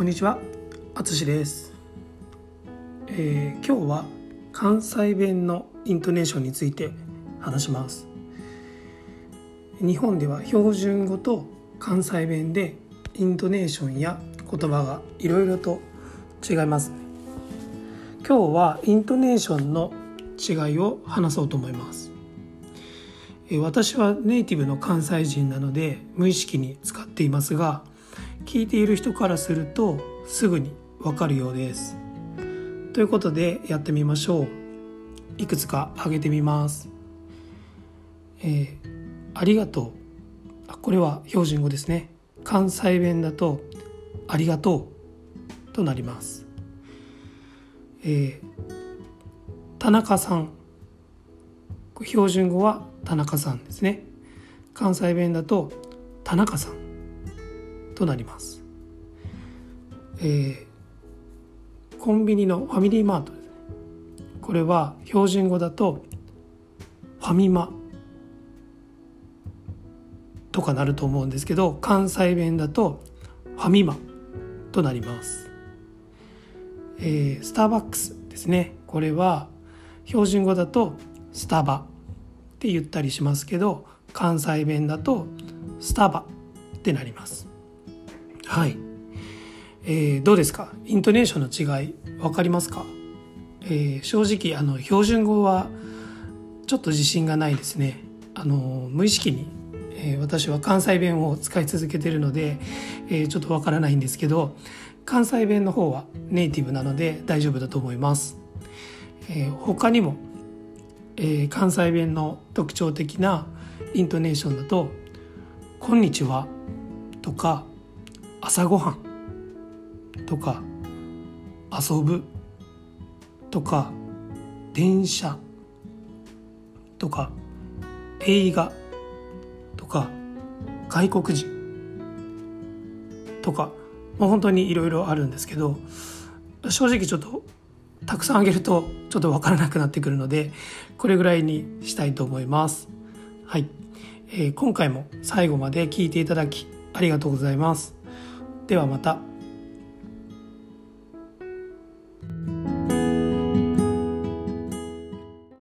こんにちは、あつしです、えー今日は関西弁のイントネーションについて話します。日本では標準語と関西弁でイントネーションや言葉がいろいろと違います。今日はイントネーションの違いを話そうと思います。私はネイティブの関西人なので無意識に使っていますが聞いている人からするとすぐにわかるようです。ということでやってみましょう。いくつか挙げてみます。えーありがとう。あこれは標準語ですね。関西弁だとありがとう。となります。えー田中さん。標準語は田中さんですね。関西弁だと田中さん。となります、えーコンビニのファミリーマートですね。これは標準語だとファミマとかなると思うんですけど関西弁だとファミマとなります、えースターバックスですね。これは標準語だとスタバって言ったりしますけど関西弁だとスタバってなります。はい、えーどうですか？イントネーションの違い分かりますか、えー正直あの標準語はちょっと自信がないですね。あの無意識に、えー私は関西弁を使い続けているので、えーちょっとわからないんですけど関西弁の方はネイティブなので大丈夫だと思います、えー他にも、えー関西弁の特徴的なイントネーションだと「こんにちは」とか「朝ごはん」とか「遊ぶ」とか「電車」とか「映画」とか「外国人」とかもう本当にいろいろあるんですけど正直ちょっとたくさんあげるとちょっと分からなくなってくるのでこれぐらいにしたいと思います。はい、えー今回も最後まで聞いていただきありがとうございます。ではまた。